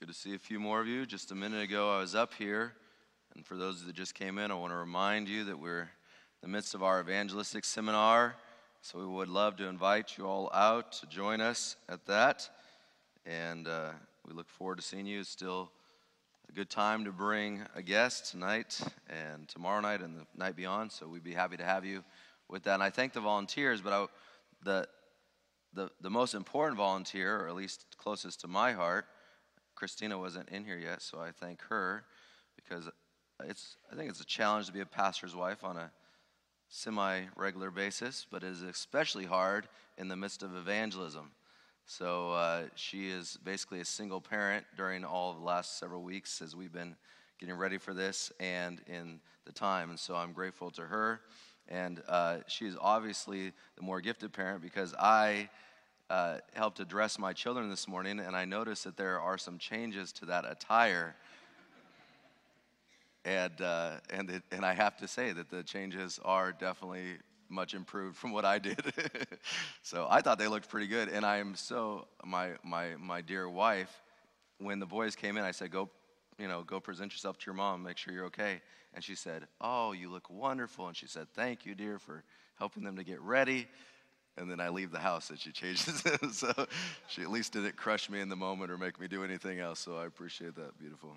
Good to see a few more of you. Just a minute ago, I was up here, and for those that just came in, I want to remind you that we're in the midst of our evangelistic seminar. So we would love to invite you all out to join us at that. And uh, we look forward to seeing you. It's still a good time to bring a guest tonight and tomorrow night and the night beyond. So we'd be happy to have you with that. And I thank the volunteers, but I, the, the, the most important volunteer, or at least closest to my heart, Christina wasn't in here yet, so I thank her because it's, I think it's a challenge to be a pastor's wife on a semi regular basis, but it is especially hard in the midst of evangelism. So uh, she is basically a single parent during all of the last several weeks as we've been getting ready for this and in the time. And so I'm grateful to her. And uh, she is obviously the more gifted parent because I uh, helped address my children this morning, and I noticed that there are some changes to that attire. And, uh, and, it, and I have to say that the changes are definitely much improved from what I did. so I thought they looked pretty good. And I am so, my, my, my dear wife, when the boys came in, I said, go, you know, go present yourself to your mom, make sure you're okay. And she said, oh, you look wonderful. And she said, thank you, dear, for helping them to get ready and then I leave the house and she changes it. so she at least didn't crush me in the moment or make me do anything else. So I appreciate that. Beautiful.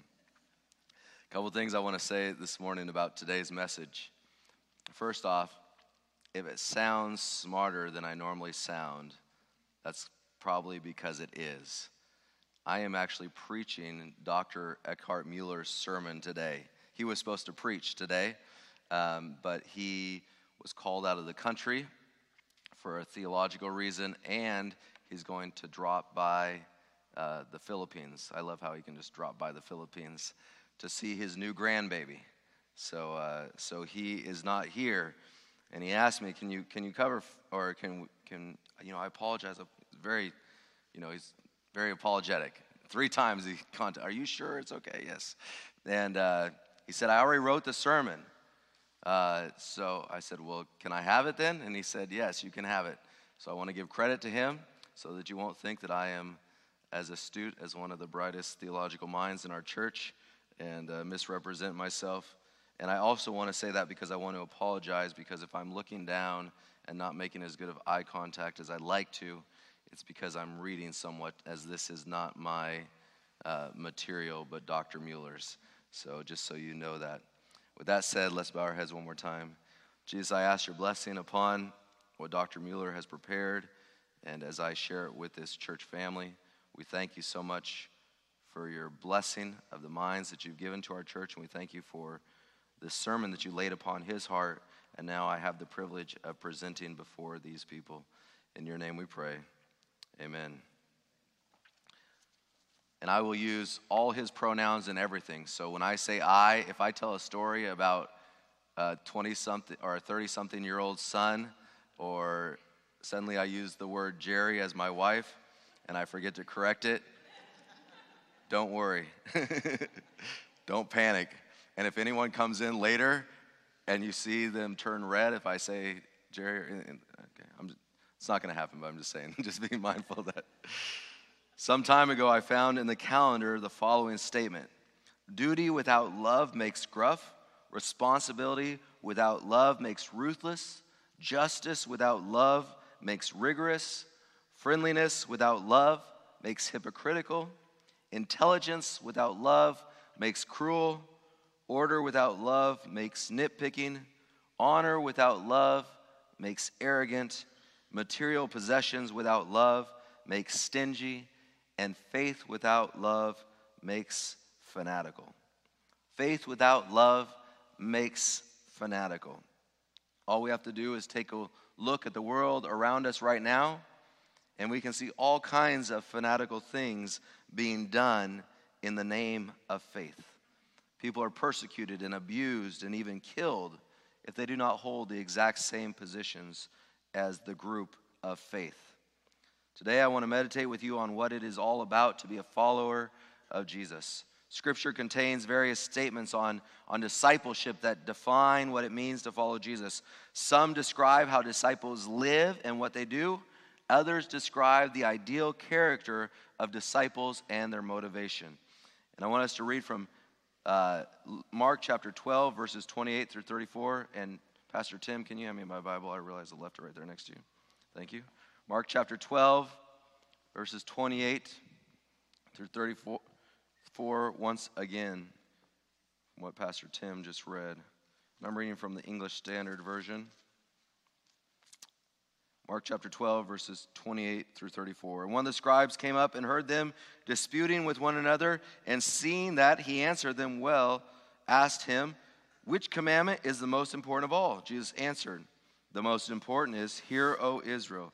A couple things I want to say this morning about today's message. First off, if it sounds smarter than I normally sound, that's probably because it is. I am actually preaching Dr. Ekkehardt Mueller's sermon today. He was supposed to preach today, um, but he was called out of the country for a theological reason, and he's going to drop by uh, the Philippines. I love how he can just drop by the Philippines to see his new grandbaby. So, uh, so he is not here, and he asked me, "Can you can you cover or can can you know?" I apologize. Very, you know, he's very apologetic. Three times he contacted. Are you sure it's okay? Yes. And uh, he said, "I already wrote the sermon." Uh, so I said, Well, can I have it then? And he said, Yes, you can have it. So I want to give credit to him so that you won't think that I am as astute as one of the brightest theological minds in our church and uh, misrepresent myself. And I also want to say that because I want to apologize because if I'm looking down and not making as good of eye contact as I'd like to, it's because I'm reading somewhat, as this is not my uh, material, but Dr. Mueller's. So just so you know that. With that said, let's bow our heads one more time. Jesus, I ask your blessing upon what Dr. Mueller has prepared, and as I share it with this church family, we thank you so much for your blessing of the minds that you've given to our church, and we thank you for this sermon that you laid upon his heart, and now I have the privilege of presenting before these people. In your name we pray. Amen and I will use all his pronouns and everything. So when I say I, if I tell a story about a 20 something or a 30 something year old son, or suddenly I use the word Jerry as my wife and I forget to correct it, don't worry. don't panic. And if anyone comes in later and you see them turn red, if I say Jerry, okay, I'm, it's not going to happen, but I'm just saying, just be mindful of that. Some time ago, I found in the calendar the following statement. Duty without love makes gruff, responsibility without love makes ruthless, justice without love makes rigorous, friendliness without love makes hypocritical, intelligence without love makes cruel, order without love makes nitpicking, honor without love makes arrogant, material possessions without love makes stingy and faith without love makes fanatical. Faith without love makes fanatical. All we have to do is take a look at the world around us right now, and we can see all kinds of fanatical things being done in the name of faith. People are persecuted and abused and even killed if they do not hold the exact same positions as the group of faith. Today, I want to meditate with you on what it is all about to be a follower of Jesus. Scripture contains various statements on, on discipleship that define what it means to follow Jesus. Some describe how disciples live and what they do, others describe the ideal character of disciples and their motivation. And I want us to read from uh, Mark chapter 12, verses 28 through 34. And Pastor Tim, can you hand me my Bible? I realize I left it right there next to you. Thank you. Mark chapter 12, verses 28 through 34. four, Once again, what Pastor Tim just read. And I'm reading from the English Standard Version. Mark chapter 12, verses 28 through 34. And one of the scribes came up and heard them disputing with one another, and seeing that he answered them well, asked him, Which commandment is the most important of all? Jesus answered, The most important is, Hear, O Israel,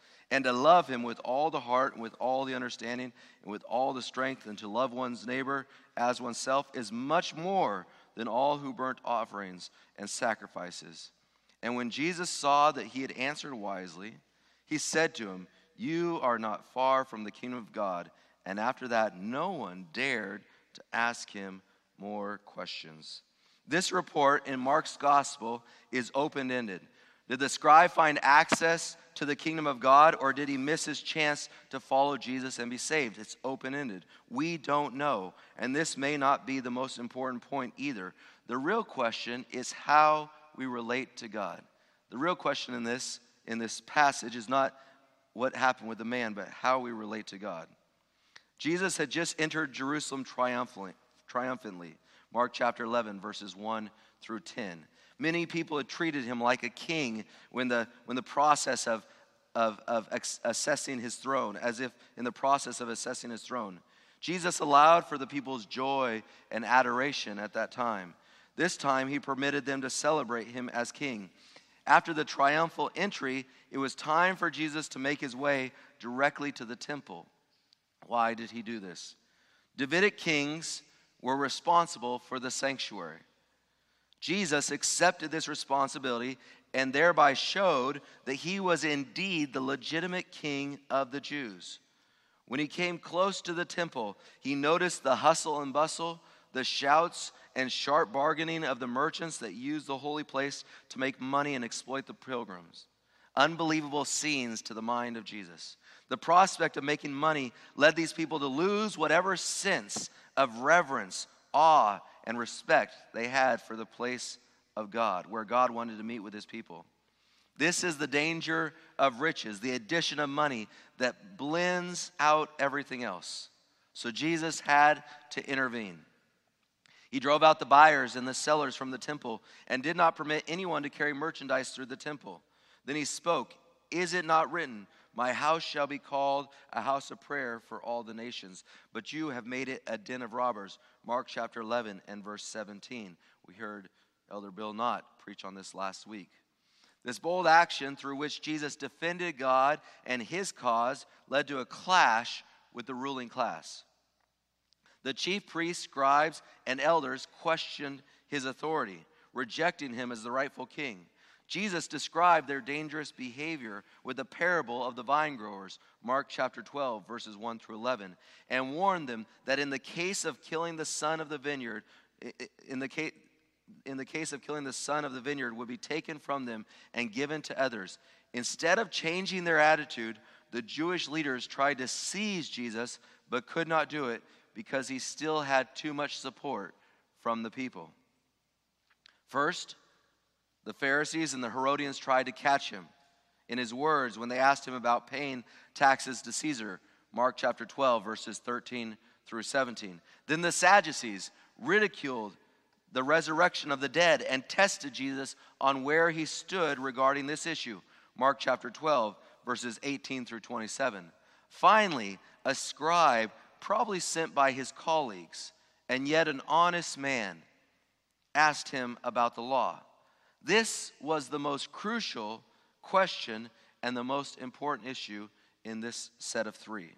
And to love him with all the heart, and with all the understanding, and with all the strength, and to love one's neighbor as oneself is much more than all who burnt offerings and sacrifices. And when Jesus saw that he had answered wisely, he said to him, You are not far from the kingdom of God. And after that, no one dared to ask him more questions. This report in Mark's gospel is open ended. Did the scribe find access to the kingdom of God, or did he miss his chance to follow Jesus and be saved? It's open ended. We don't know. And this may not be the most important point either. The real question is how we relate to God. The real question in this, in this passage is not what happened with the man, but how we relate to God. Jesus had just entered Jerusalem triumphantly, triumphantly. Mark chapter 11, verses 1 through 10. Many people had treated him like a king when the, when the process of, of, of assessing his throne, as if in the process of assessing his throne. Jesus allowed for the people's joy and adoration at that time. This time, he permitted them to celebrate him as king. After the triumphal entry, it was time for Jesus to make his way directly to the temple. Why did he do this? Davidic kings were responsible for the sanctuary. Jesus accepted this responsibility and thereby showed that he was indeed the legitimate king of the Jews. When he came close to the temple, he noticed the hustle and bustle, the shouts and sharp bargaining of the merchants that used the holy place to make money and exploit the pilgrims. Unbelievable scenes to the mind of Jesus. The prospect of making money led these people to lose whatever sense of reverence, awe, and respect they had for the place of God, where God wanted to meet with his people. This is the danger of riches, the addition of money that blends out everything else. So Jesus had to intervene. He drove out the buyers and the sellers from the temple and did not permit anyone to carry merchandise through the temple. Then he spoke, Is it not written? My house shall be called a house of prayer for all the nations, but you have made it a den of robbers. Mark chapter 11 and verse 17. We heard Elder Bill Knott preach on this last week. This bold action through which Jesus defended God and his cause led to a clash with the ruling class. The chief priests, scribes, and elders questioned his authority, rejecting him as the rightful king. Jesus described their dangerous behavior with the parable of the vine growers, Mark chapter 12, verses 1 through 11, and warned them that in the case of killing the son of the vineyard, in the case, in the case of killing the son of the vineyard, would be taken from them and given to others. Instead of changing their attitude, the Jewish leaders tried to seize Jesus, but could not do it because he still had too much support from the people. First, the Pharisees and the Herodians tried to catch him in his words when they asked him about paying taxes to Caesar. Mark chapter 12, verses 13 through 17. Then the Sadducees ridiculed the resurrection of the dead and tested Jesus on where he stood regarding this issue. Mark chapter 12, verses 18 through 27. Finally, a scribe, probably sent by his colleagues, and yet an honest man, asked him about the law. This was the most crucial question and the most important issue in this set of three.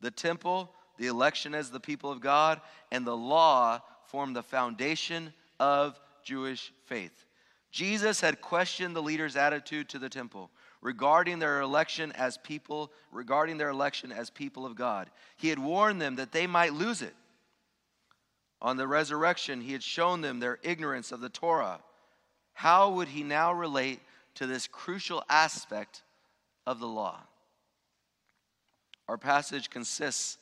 The temple, the election as the people of God, and the law form the foundation of Jewish faith. Jesus had questioned the leaders' attitude to the temple regarding their election as people, regarding their election as people of God. He had warned them that they might lose it. On the resurrection, he had shown them their ignorance of the Torah. How would he now relate to this crucial aspect of the law? Our passage consists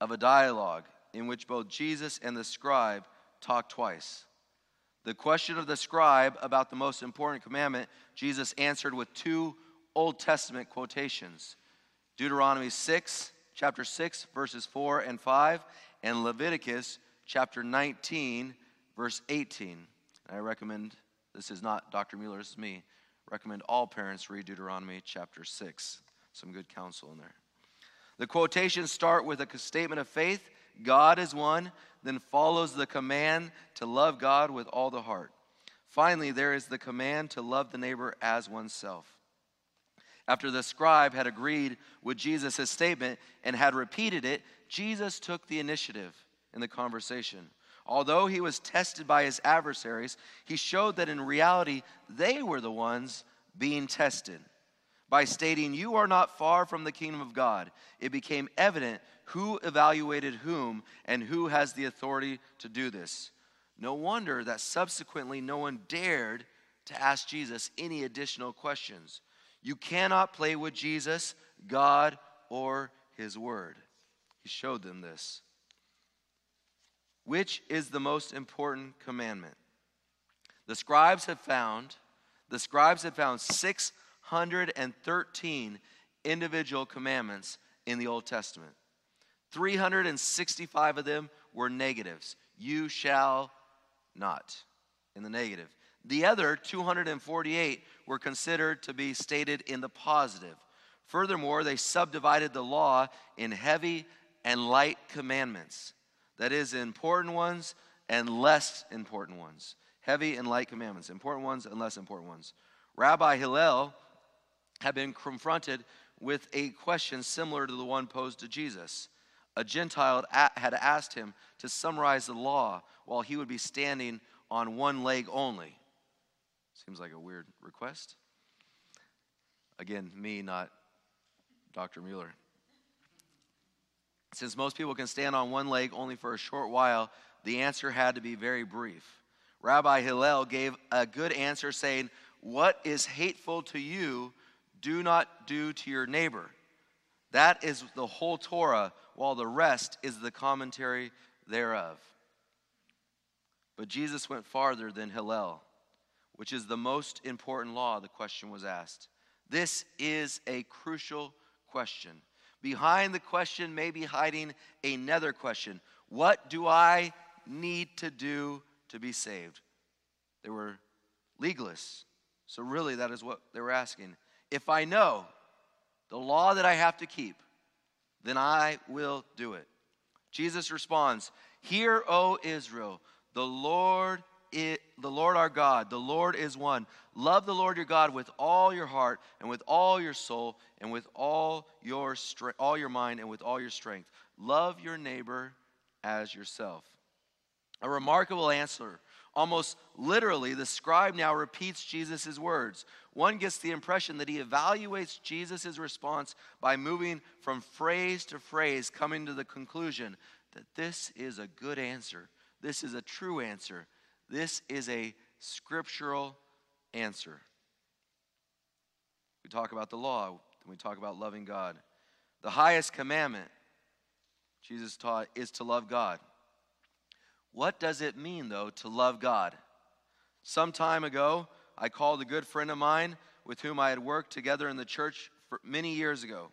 of a dialogue in which both Jesus and the scribe talk twice. The question of the scribe about the most important commandment, Jesus answered with two Old Testament quotations Deuteronomy 6, chapter 6, verses 4 and 5, and Leviticus chapter 19, verse 18. I recommend, this is not Dr. Mueller, this is me, recommend all parents read Deuteronomy chapter 6. Some good counsel in there. The quotations start with a statement of faith God is one, then follows the command to love God with all the heart. Finally, there is the command to love the neighbor as oneself. After the scribe had agreed with Jesus' statement and had repeated it, Jesus took the initiative in the conversation. Although he was tested by his adversaries, he showed that in reality they were the ones being tested. By stating, You are not far from the kingdom of God, it became evident who evaluated whom and who has the authority to do this. No wonder that subsequently no one dared to ask Jesus any additional questions. You cannot play with Jesus, God, or His Word. He showed them this. Which is the most important commandment? The scribes had found, the scribes had found 613 individual commandments in the Old Testament. 365 of them were negatives. You shall not, in the negative. The other 248 were considered to be stated in the positive. Furthermore, they subdivided the law in heavy and light commandments. That is, important ones and less important ones. Heavy and light commandments, important ones and less important ones. Rabbi Hillel had been confronted with a question similar to the one posed to Jesus. A Gentile had asked him to summarize the law while he would be standing on one leg only. Seems like a weird request. Again, me, not Dr. Mueller. Since most people can stand on one leg only for a short while, the answer had to be very brief. Rabbi Hillel gave a good answer saying, What is hateful to you, do not do to your neighbor. That is the whole Torah, while the rest is the commentary thereof. But Jesus went farther than Hillel which is the most important law, the question was asked. This is a crucial question. Behind the question may be hiding another question What do I need to do to be saved? They were legalists. So, really, that is what they were asking. If I know the law that I have to keep, then I will do it. Jesus responds, Hear, O Israel, the Lord it, the Lord our God, the Lord is one. Love the Lord your God with all your heart and with all your soul and with all your strength, all your mind and with all your strength. Love your neighbor as yourself. A remarkable answer. Almost literally, the scribe now repeats Jesus' words. One gets the impression that he evaluates Jesus' response by moving from phrase to phrase, coming to the conclusion that this is a good answer. This is a true answer. This is a scriptural answer. We talk about the law, we talk about loving God. The highest commandment, Jesus taught, is to love God. What does it mean, though, to love God? Some time ago, I called a good friend of mine with whom I had worked together in the church for many years ago.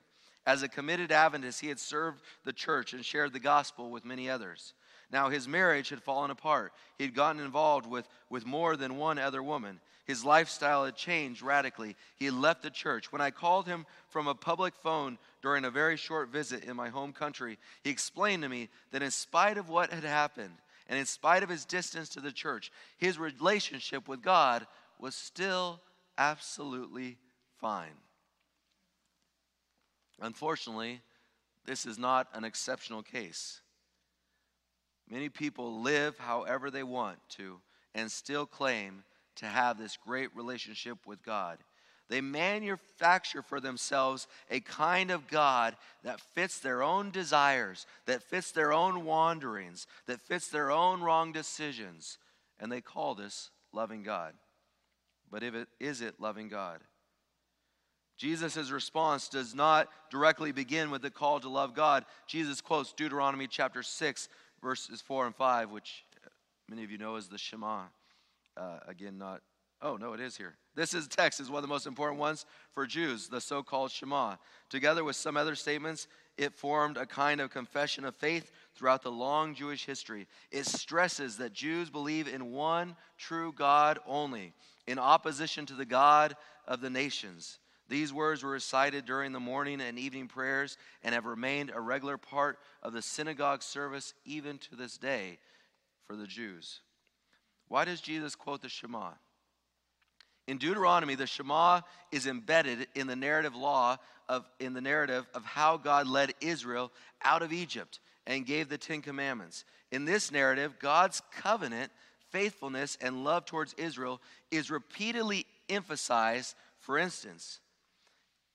As a committed Adventist, he had served the church and shared the gospel with many others. Now, his marriage had fallen apart. He had gotten involved with, with more than one other woman. His lifestyle had changed radically. He had left the church. When I called him from a public phone during a very short visit in my home country, he explained to me that in spite of what had happened, and in spite of his distance to the church, his relationship with God was still absolutely fine. Unfortunately, this is not an exceptional case. Many people live however they want to and still claim to have this great relationship with God. They manufacture for themselves a kind of God that fits their own desires, that fits their own wanderings, that fits their own wrong decisions. And they call this loving God. But if it, is it loving God? Jesus' response does not directly begin with the call to love God. Jesus quotes Deuteronomy chapter 6, verses 4 and 5, which many of you know as the Shema. Uh, again, not, oh, no, it is here. This is text is one of the most important ones for Jews, the so-called Shema. Together with some other statements, it formed a kind of confession of faith throughout the long Jewish history. It stresses that Jews believe in one true God only, in opposition to the God of the nations. These words were recited during the morning and evening prayers and have remained a regular part of the synagogue service even to this day for the Jews. Why does Jesus quote the Shema? In Deuteronomy, the Shema is embedded in the narrative law of in the narrative of how God led Israel out of Egypt and gave the 10 commandments. In this narrative, God's covenant, faithfulness and love towards Israel is repeatedly emphasized. For instance,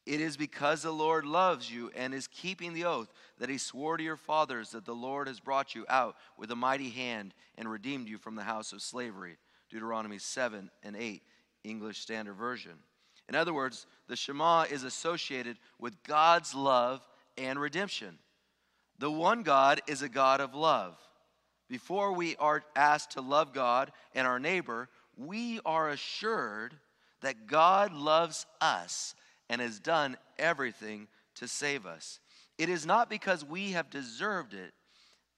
it is because the Lord loves you and is keeping the oath that he swore to your fathers that the Lord has brought you out with a mighty hand and redeemed you from the house of slavery. Deuteronomy 7 and 8. English Standard Version. In other words, the Shema is associated with God's love and redemption. The one God is a God of love. Before we are asked to love God and our neighbor, we are assured that God loves us and has done everything to save us. It is not because we have deserved it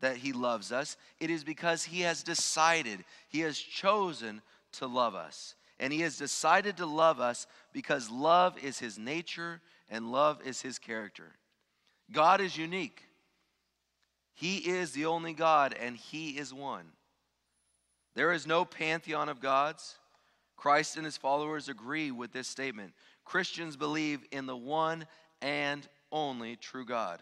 that He loves us, it is because He has decided, He has chosen to love us and He has decided to love us because love is His nature and love is His character. God is unique. He is the only God, and He is one. There is no pantheon of gods. Christ and his followers agree with this statement. Christians believe in the one and only true God.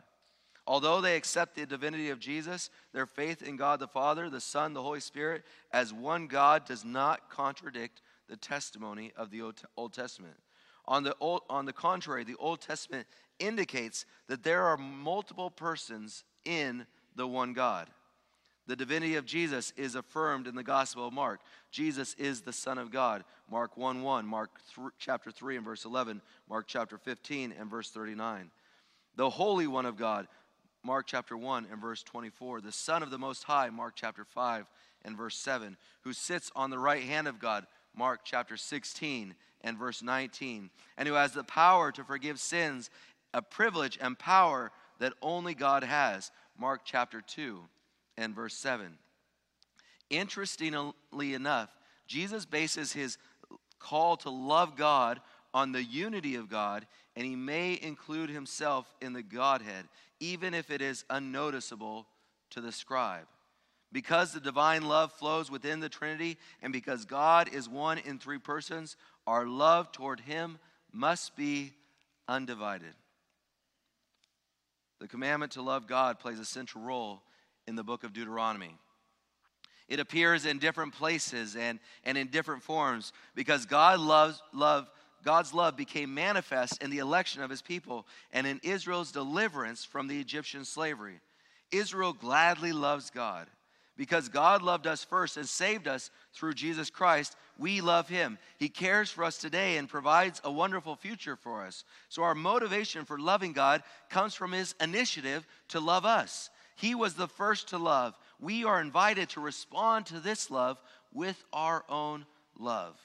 Although they accept the divinity of Jesus, their faith in God the Father, the Son, the Holy Spirit as one God does not contradict the testimony of the Old Testament. On the, old, on the contrary, the Old Testament indicates that there are multiple persons in the one God. The divinity of Jesus is affirmed in the Gospel of Mark. Jesus is the Son of God. Mark 1 1, Mark th- chapter 3 and verse 11, Mark chapter 15 and verse 39. The Holy One of God, Mark chapter 1 and verse 24. The Son of the Most High, Mark chapter 5 and verse 7, who sits on the right hand of God, Mark chapter 16 and verse 19, and who has the power to forgive sins, a privilege and power that only God has. Mark chapter 2 and verse 7. Interestingly enough, Jesus bases his call to love God on the unity of God, and he may include himself in the Godhead, even if it is unnoticeable to the scribe. Because the divine love flows within the Trinity, and because God is one in three persons, our love toward Him must be undivided. The commandment to love God plays a central role in the book of Deuteronomy. It appears in different places and, and in different forms because God loves, love, God's love became manifest in the election of his people and in Israel's deliverance from the Egyptian slavery. Israel gladly loves God. Because God loved us first and saved us through Jesus Christ, we love Him. He cares for us today and provides a wonderful future for us. So, our motivation for loving God comes from His initiative to love us. He was the first to love. We are invited to respond to this love with our own love.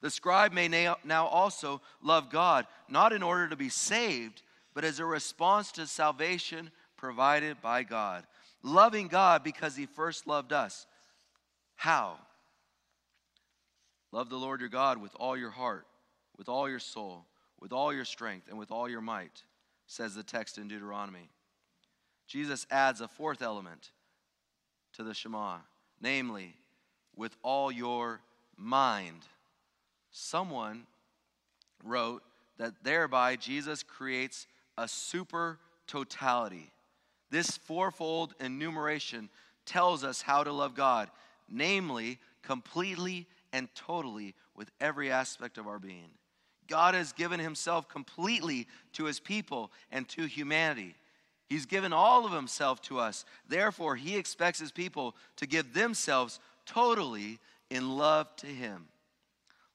The scribe may now also love God, not in order to be saved, but as a response to salvation provided by God loving God because he first loved us. How? Love the Lord your God with all your heart, with all your soul, with all your strength, and with all your might, says the text in Deuteronomy. Jesus adds a fourth element to the Shema, namely, with all your mind. Someone wrote that thereby Jesus creates a super totality this fourfold enumeration tells us how to love God, namely, completely and totally with every aspect of our being. God has given himself completely to his people and to humanity. He's given all of himself to us. Therefore, he expects his people to give themselves totally in love to him.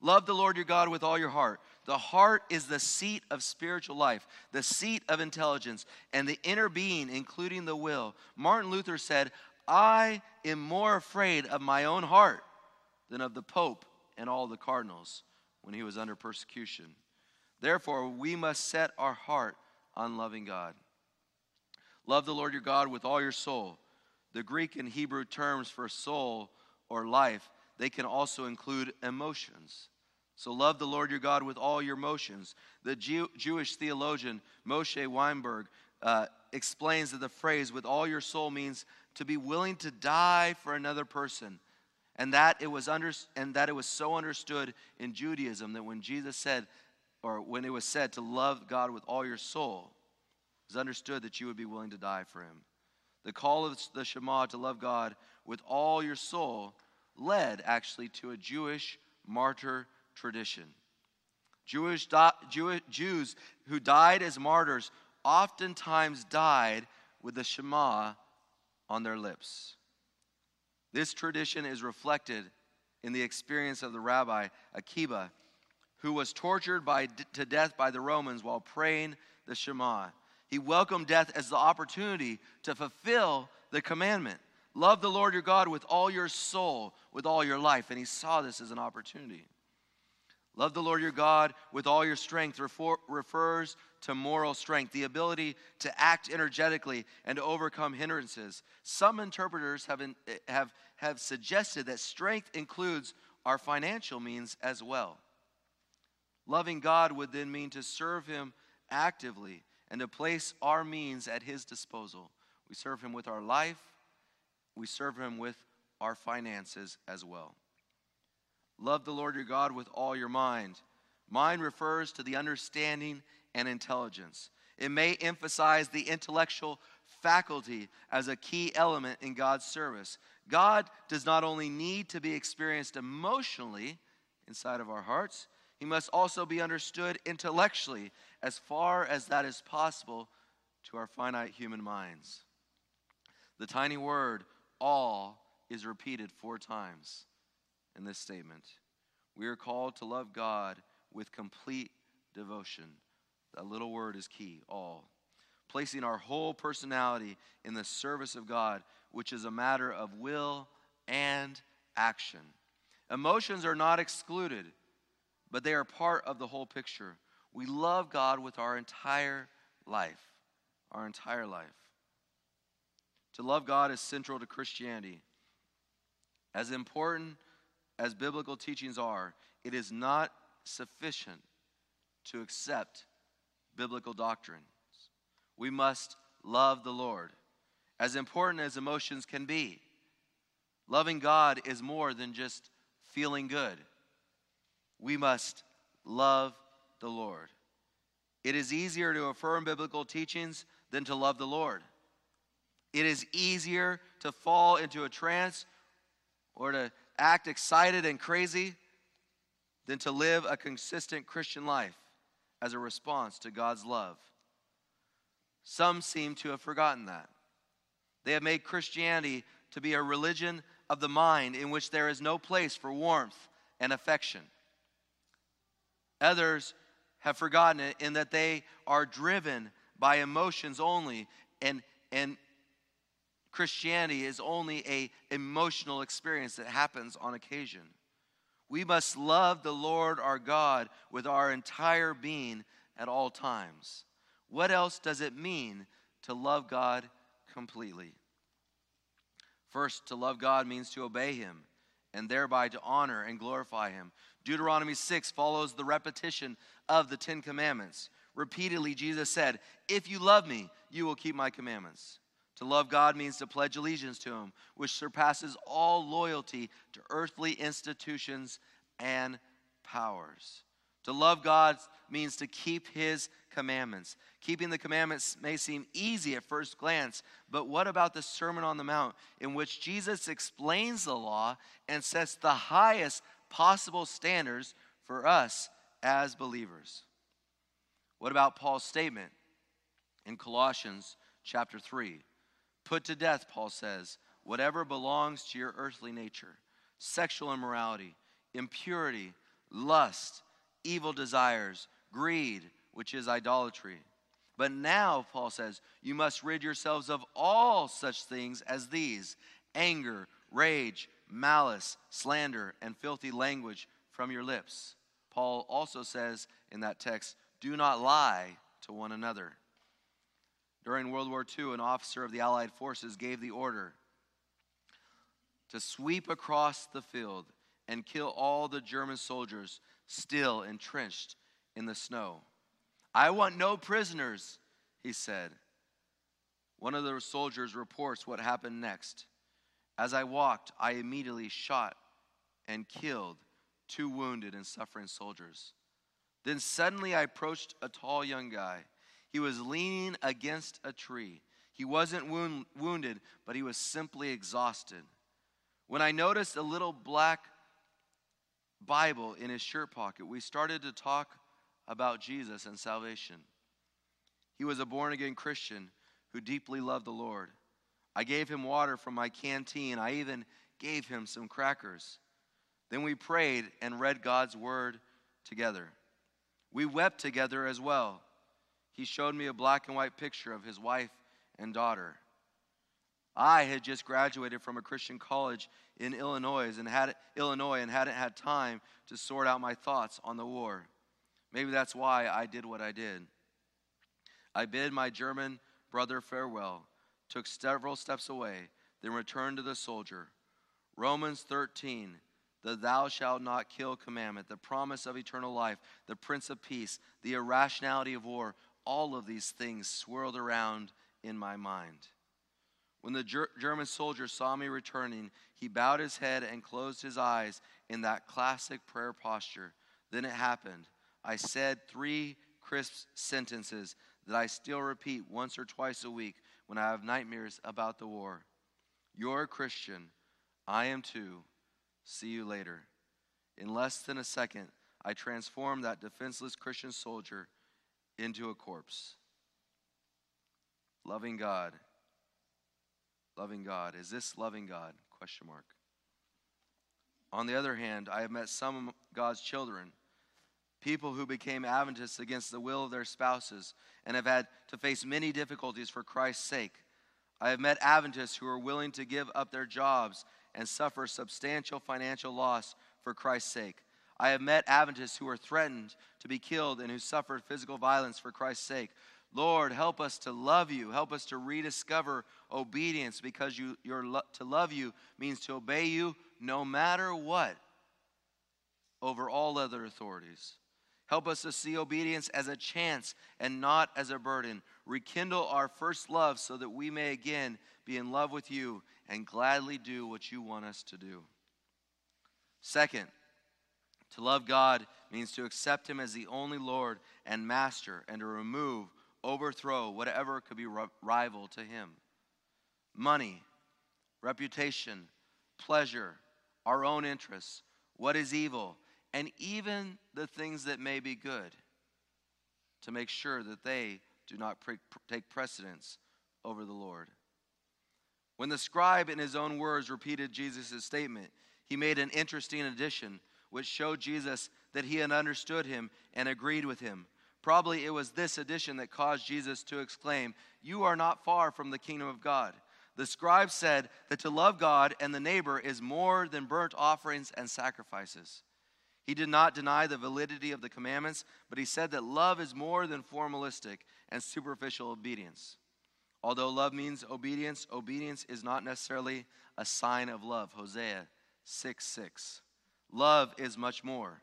Love the Lord your God with all your heart. The heart is the seat of spiritual life, the seat of intelligence, and the inner being, including the will. Martin Luther said, I am more afraid of my own heart than of the Pope and all the cardinals when he was under persecution. Therefore, we must set our heart on loving God. Love the Lord your God with all your soul. The Greek and Hebrew terms for soul or life, they can also include emotions. So love the Lord your God with all your emotions. The Jew, Jewish theologian Moshe Weinberg uh, explains that the phrase with all your soul means to be willing to die for another person. And that it was under, and that it was so understood in Judaism that when Jesus said, or when it was said to love God with all your soul, was understood that you would be willing to die for him. The call of the Shema to love God with all your soul led actually to a Jewish martyr tradition. Jewish, Jews who died as martyrs oftentimes died with the Shema on their lips. This tradition is reflected in the experience of the rabbi Akiba, who was tortured by, to death by the Romans while praying the Shema. He welcomed death as the opportunity to fulfill the commandment love the Lord your God with all your soul, with all your life. And he saw this as an opportunity. Love the Lord your God with all your strength refer, refers to moral strength, the ability to act energetically and to overcome hindrances. Some interpreters have, in, have, have suggested that strength includes our financial means as well. Loving God would then mean to serve Him actively and to place our means at His disposal. We serve Him with our life, we serve Him with our finances as well. Love the Lord your God with all your mind. Mind refers to the understanding and intelligence. It may emphasize the intellectual faculty as a key element in God's service. God does not only need to be experienced emotionally inside of our hearts, He must also be understood intellectually as far as that is possible to our finite human minds. The tiny word, all, is repeated four times in this statement. We are called to love God with complete devotion. That little word is key, all. Placing our whole personality in the service of God, which is a matter of will and action. Emotions are not excluded, but they are part of the whole picture. We love God with our entire life. Our entire life. To love God is central to Christianity. As important as biblical teachings are, it is not sufficient to accept biblical doctrines. We must love the Lord. As important as emotions can be, loving God is more than just feeling good. We must love the Lord. It is easier to affirm biblical teachings than to love the Lord. It is easier to fall into a trance or to act excited and crazy than to live a consistent Christian life as a response to God's love. Some seem to have forgotten that. They have made Christianity to be a religion of the mind in which there is no place for warmth and affection. Others have forgotten it in that they are driven by emotions only and, and Christianity is only a emotional experience that happens on occasion. We must love the Lord our God with our entire being at all times. What else does it mean to love God completely? First, to love God means to obey Him and thereby to honor and glorify Him. Deuteronomy 6 follows the repetition of the Ten Commandments. Repeatedly, Jesus said, If you love me, you will keep my commandments. To love God means to pledge allegiance to Him, which surpasses all loyalty to earthly institutions and powers. To love God means to keep His commandments. Keeping the commandments may seem easy at first glance, but what about the Sermon on the Mount, in which Jesus explains the law and sets the highest possible standards for us as believers. What about Paul's statement in Colossians chapter 3? Put to death, Paul says, whatever belongs to your earthly nature sexual immorality, impurity, lust, evil desires, greed, which is idolatry. But now, Paul says, you must rid yourselves of all such things as these anger, rage, malice, slander, and filthy language from your lips. Paul also says in that text, do not lie to one another. During World War II, an officer of the Allied forces gave the order to sweep across the field and kill all the German soldiers still entrenched in the snow. I want no prisoners, he said. One of the soldiers reports what happened next. As I walked, I immediately shot and killed two wounded and suffering soldiers. Then suddenly I approached a tall young guy. He was leaning against a tree. He wasn't wound, wounded, but he was simply exhausted. When I noticed a little black Bible in his shirt pocket, we started to talk about Jesus and salvation. He was a born again Christian who deeply loved the Lord. I gave him water from my canteen. I even gave him some crackers. Then we prayed and read God's word together. We wept together as well. He showed me a black and white picture of his wife and daughter. I had just graduated from a Christian college in Illinois and had Illinois and hadn't had time to sort out my thoughts on the war. Maybe that's why I did what I did. I bid my German brother farewell, took several steps away, then returned to the soldier. Romans 13 the thou shalt not kill commandment, the promise of eternal life, the prince of peace, the irrationality of war, all of these things swirled around in my mind. When the Ger- German soldier saw me returning, he bowed his head and closed his eyes in that classic prayer posture. Then it happened. I said three crisp sentences that I still repeat once or twice a week when I have nightmares about the war. You're a Christian. I am too. See you later. In less than a second, I transformed that defenseless Christian soldier into a corpse. Loving God. Loving God. Is this loving God? Question mark. On the other hand, I have met some of God's children, people who became Adventists against the will of their spouses and have had to face many difficulties for Christ's sake. I have met Adventists who are willing to give up their jobs and suffer substantial financial loss for Christ's sake. I have met Adventists who were threatened to be killed and who suffered physical violence for Christ's sake. Lord, help us to love you. Help us to rediscover obedience because you, lo- to love you means to obey you no matter what over all other authorities. Help us to see obedience as a chance and not as a burden. Rekindle our first love so that we may again be in love with you and gladly do what you want us to do. Second, to love God means to accept Him as the only Lord and Master and to remove, overthrow whatever could be rival to Him. Money, reputation, pleasure, our own interests, what is evil, and even the things that may be good, to make sure that they do not pre- take precedence over the Lord. When the scribe, in his own words, repeated Jesus' statement, he made an interesting addition, which showed Jesus that he had understood him and agreed with him. Probably it was this addition that caused Jesus to exclaim, You are not far from the kingdom of God. The scribe said that to love God and the neighbor is more than burnt offerings and sacrifices. He did not deny the validity of the commandments, but he said that love is more than formalistic and superficial obedience. Although love means obedience, obedience is not necessarily a sign of love. Hosea 6 6. Love is much more.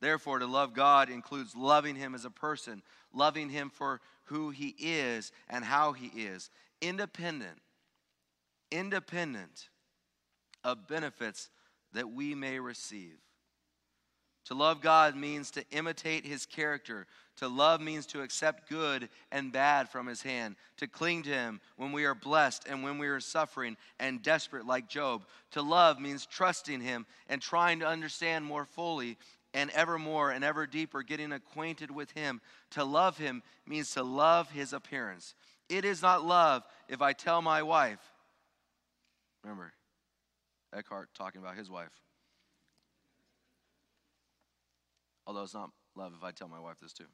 Therefore, to love God includes loving Him as a person, loving Him for who He is and how He is, independent, independent of benefits that we may receive. To love God means to imitate his character. To love means to accept good and bad from his hand, to cling to him when we are blessed and when we are suffering and desperate, like Job. To love means trusting him and trying to understand more fully and ever more and ever deeper, getting acquainted with him. To love him means to love his appearance. It is not love if I tell my wife, remember, Ekkehardt talking about his wife. Although it's not love if I tell my wife this too.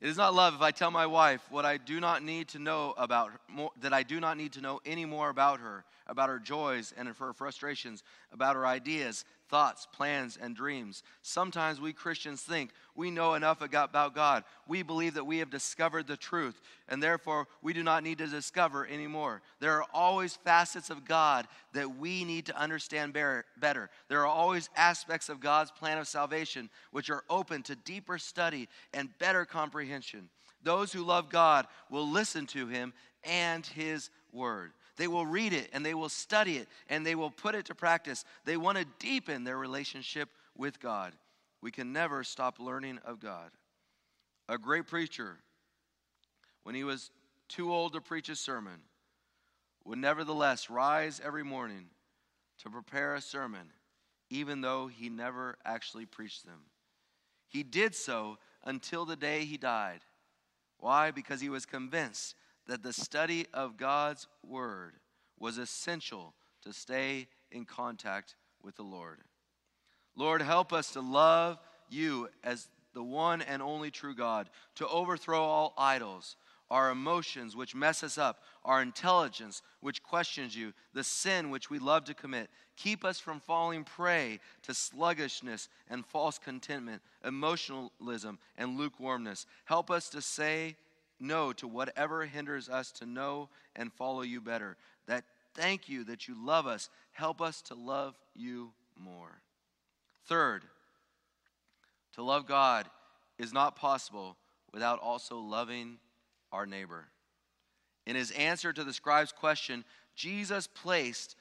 It is not love if I tell my wife what I do not need to know about her, more, that I do not need to know any more about her, about her joys and her frustrations, about her ideas, thoughts, plans, and dreams. Sometimes we Christians think we know enough about God. We believe that we have discovered the truth, and therefore we do not need to discover anymore. There are always facets of God that we need to understand better. There are always aspects of God's plan of salvation which are open to deeper study and better comprehension. Those who love God will listen to Him and His Word. They will read it and they will study it and they will put it to practice. They want to deepen their relationship with God. We can never stop learning of God. A great preacher, when he was too old to preach a sermon, would nevertheless rise every morning to prepare a sermon, even though he never actually preached them. He did so until the day he died. Why? Because he was convinced that the study of God's Word was essential to stay in contact with the Lord. Lord, help us to love you as the one and only true God, to overthrow all idols, our emotions which mess us up, our intelligence which questions you, the sin which we love to commit. Keep us from falling prey to sluggishness and false contentment, emotionalism and lukewarmness. Help us to say no to whatever hinders us to know and follow you better. That thank you that you love us. Help us to love you more. Third, to love God is not possible without also loving our neighbor. In his answer to the scribe's question, Jesus placed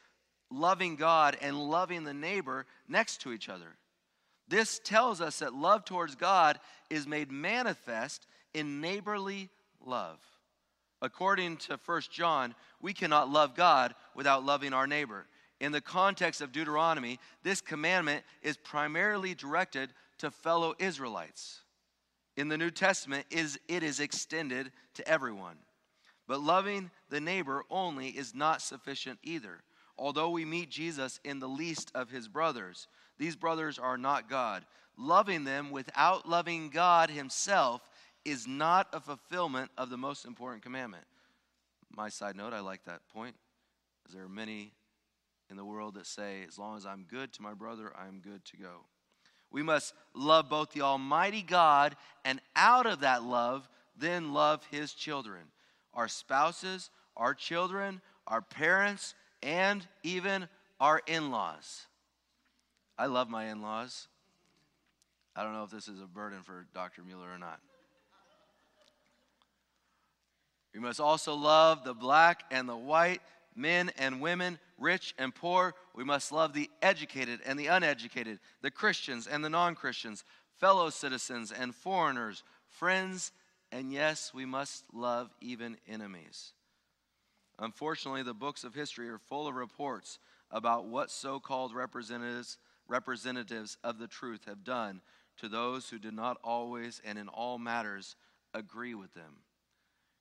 loving God and loving the neighbor next to each other. This tells us that love towards God is made manifest in neighborly love. According to 1 John, we cannot love God without loving our neighbor. In the context of Deuteronomy, this commandment is primarily directed to fellow Israelites. In the New Testament, it is extended to everyone. But loving the neighbor only is not sufficient either. Although we meet Jesus in the least of his brothers, these brothers are not God. Loving them without loving God himself is not a fulfillment of the most important commandment. My side note, I like that point. There are many in the world that say, as long as I'm good to my brother, I'm good to go. We must love both the Almighty God and out of that love, then love His children, our spouses, our children, our parents, and even our in laws. I love my in laws. I don't know if this is a burden for Dr. Mueller or not. We must also love the black and the white, men and women, rich and poor. We must love the educated and the uneducated, the Christians and the non Christians, fellow citizens and foreigners, friends, and yes, we must love even enemies. Unfortunately, the books of history are full of reports about what so called representatives, representatives of the truth have done to those who did not always and in all matters agree with them.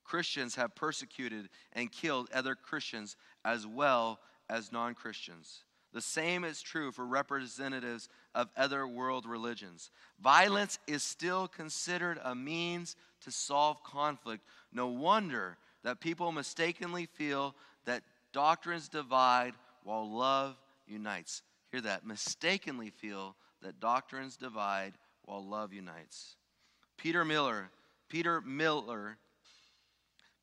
Christians have persecuted and killed other Christians as well as non Christians. The same is true for representatives of other world religions. Violence is still considered a means to solve conflict. No wonder that people mistakenly feel that doctrines divide while love unites. Hear that. Mistakenly feel that doctrines divide while love unites. Peter Miller, Peter Miller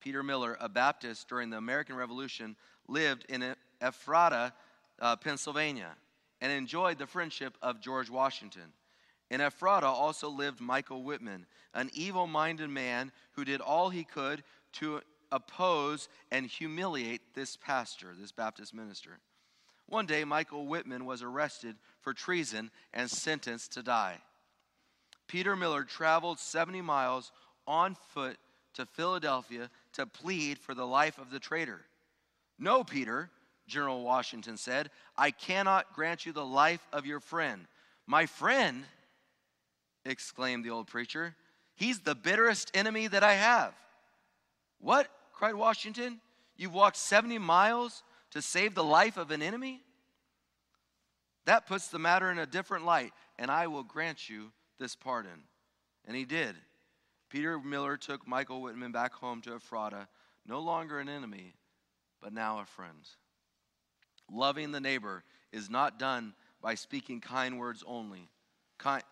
Peter Miller, a Baptist during the American Revolution, lived in Ephrata, uh, Pennsylvania, and enjoyed the friendship of George Washington. In Ephrata also lived Michael Whitman, an evil minded man who did all he could to oppose and humiliate this pastor, this Baptist minister. One day, Michael Whitman was arrested for treason and sentenced to die. Peter Miller traveled 70 miles on foot to Philadelphia to plead for the life of the traitor. No, Peter, General Washington said, I cannot grant you the life of your friend. My friend, exclaimed the old preacher, he's the bitterest enemy that I have. What? cried Washington. You've walked 70 miles to save the life of an enemy? That puts the matter in a different light, and I will grant you this pardon. And he did. Peter Miller took Michael Whitman back home to Ephrata, no longer an enemy, but now a friend. Loving the neighbor is not done by speaking kind words only. Kind,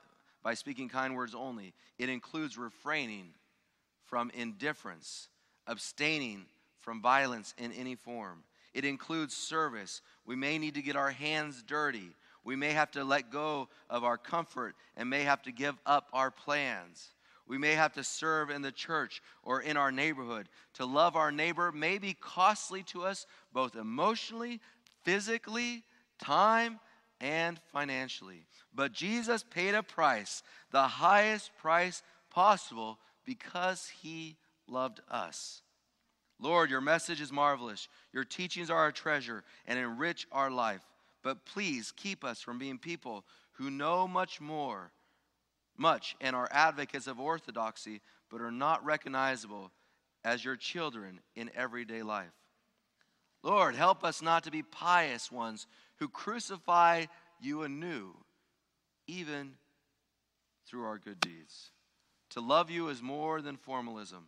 by speaking kind words only. It includes refraining from indifference, abstaining from violence in any form. It includes service. We may need to get our hands dirty. We may have to let go of our comfort and may have to give up our plans. We may have to serve in the church or in our neighborhood. To love our neighbor may be costly to us, both emotionally, physically, time, and financially. But Jesus paid a price, the highest price possible, because he loved us. Lord, your message is marvelous. Your teachings are a treasure and enrich our life. But please keep us from being people who know much more, much, and are advocates of orthodoxy, but are not recognizable as your children in everyday life. Lord, help us not to be pious ones who crucify you anew, even through our good deeds. To love you is more than formalism.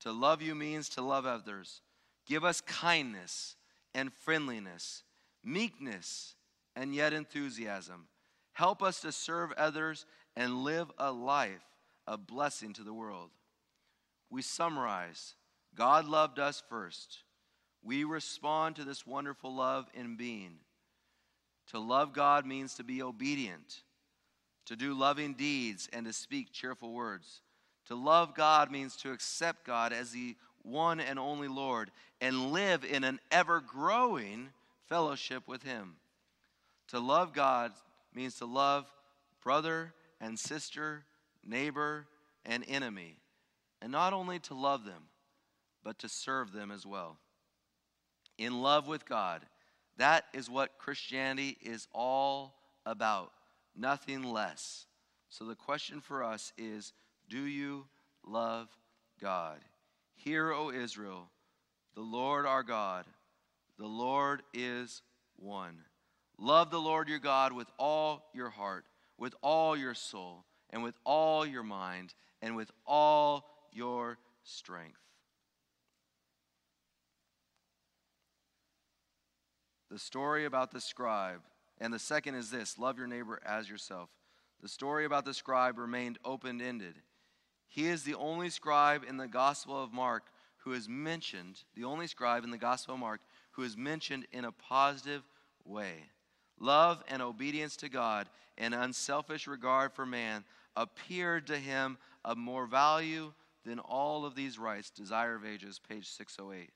To love you means to love others. Give us kindness and friendliness, meekness, and yet enthusiasm. Help us to serve others and live a life of blessing to the world. We summarize God loved us first. We respond to this wonderful love in being. To love God means to be obedient, to do loving deeds, and to speak cheerful words. To love God means to accept God as the one and only Lord and live in an ever growing fellowship with Him. To love God means to love brother and sister, neighbor and enemy, and not only to love them, but to serve them as well. In love with God, that is what Christianity is all about, nothing less. So the question for us is do you love God? Hear, O Israel, the Lord our God, the Lord is one. Love the Lord your God with all your heart, with all your soul, and with all your mind, and with all your strength. The story about the scribe, and the second is this love your neighbor as yourself. The story about the scribe remained open ended. He is the only scribe in the Gospel of Mark who is mentioned, the only scribe in the Gospel of Mark who is mentioned in a positive way. Love and obedience to God and unselfish regard for man appeared to him of more value than all of these rites. Desire of Ages, page 608.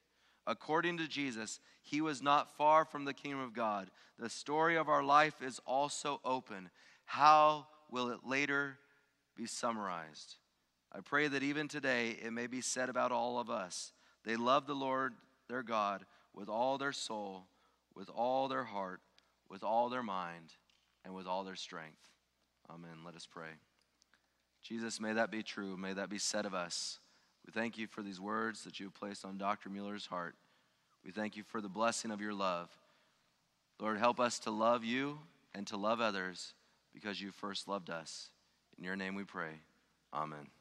According to Jesus, he was not far from the kingdom of God. The story of our life is also open. How will it later be summarized? I pray that even today it may be said about all of us. They love the Lord their God with all their soul, with all their heart, with all their mind, and with all their strength. Amen. Let us pray. Jesus, may that be true. May that be said of us. We thank you for these words that you have placed on Dr. Mueller's heart. We thank you for the blessing of your love. Lord, help us to love you and to love others because you first loved us. In your name we pray. Amen.